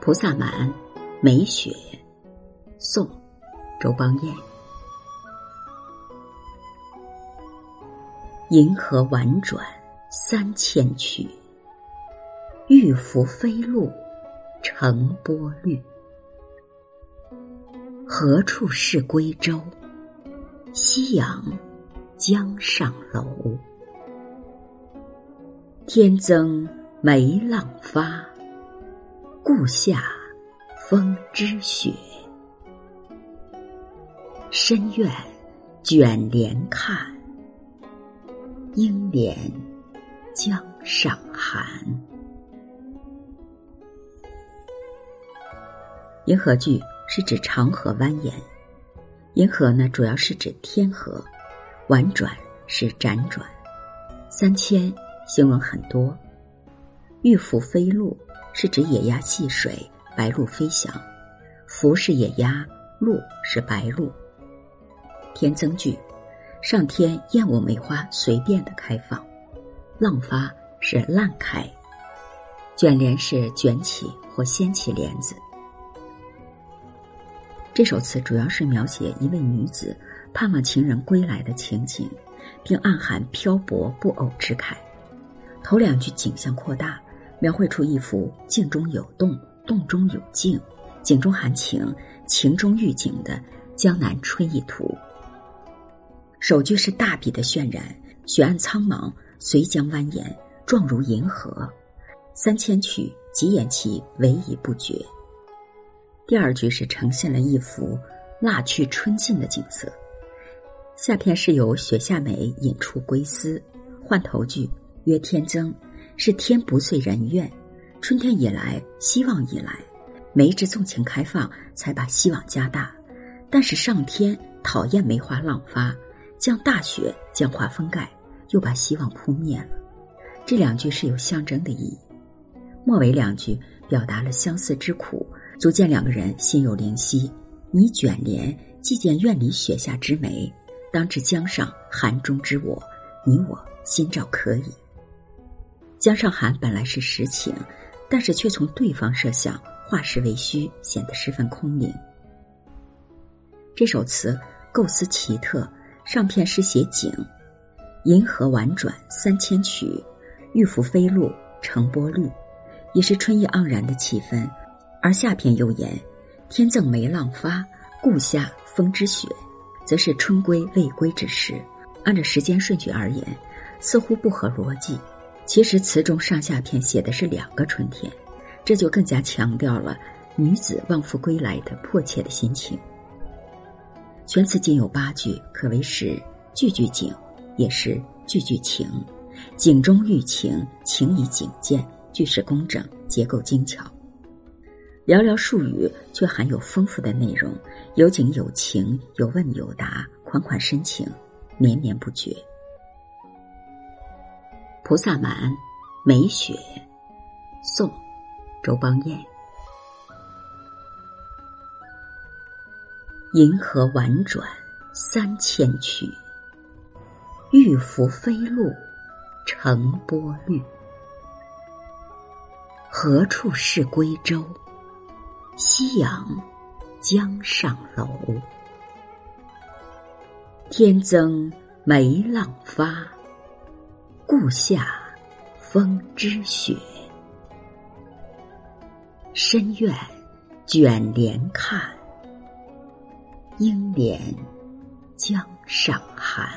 菩萨蛮，梅雪，宋，周邦彦。银河婉转三千曲，玉浮飞露成波绿。何处是归舟？夕阳江上楼。天增梅浪发。故下风知雪，深院卷帘看，应怜江上寒。银河句是指长河蜿蜒，银河呢主要是指天河，婉转是辗转，三千形容很多，玉浮飞露。是指野鸭戏水，白鹭飞翔。浮是野鸭，鹭是白鹭。天增句，上天厌恶梅花随便的开放。浪发是烂开。卷帘是卷起或掀起帘子。这首词主要是描写一位女子盼望情人归来的情景，并暗含漂泊不偶之慨。头两句景象扩大。描绘出一幅静中有动，动中有静，景中含情，情中寓景的江南春意图。首句是大笔的渲染，雪岸苍茫，随江蜿蜒，状如银河。三千曲极言其唯一不绝。第二句是呈现了一幅腊去春尽的景色。下片是由雪下梅引出归思，换头句曰天增。是天不遂人愿，春天以来，希望已来，梅之纵情开放，才把希望加大。但是上天讨厌梅花浪发，降大雪将花封盖，又把希望扑灭了。这两句是有象征的意义。末尾两句表达了相思之苦，足见两个人心有灵犀。你卷帘，既见院里雪下之梅，当知江上寒中之我，你我心照可矣。江上寒本来是实情，但是却从对方设想化实为虚，显得十分空灵。这首词构思奇特，上片是写景，银河婉转三千曲，玉浮飞露成波绿，也是春意盎然的气氛；而下片又言天赠梅浪发，故下风之雪，则是春归未归之时。按照时间顺序而言，似乎不合逻辑。其实词中上下片写的是两个春天，这就更加强调了女子望夫归来的迫切的心情。全词仅有八句，可谓是句句景，也是句句情。景中寓情，情以景见，句式工整，结构精巧。寥寥数语却含有丰富的内容，有景有情，有问有答，款款深情，绵绵不绝。菩萨蛮，梅雪，宋，周邦彦。银河婉转三千曲，玉浮飞露成波绿。何处是归舟？夕阳江上楼。天增梅浪发。故下风知雪，深院卷帘看，应怜江上寒。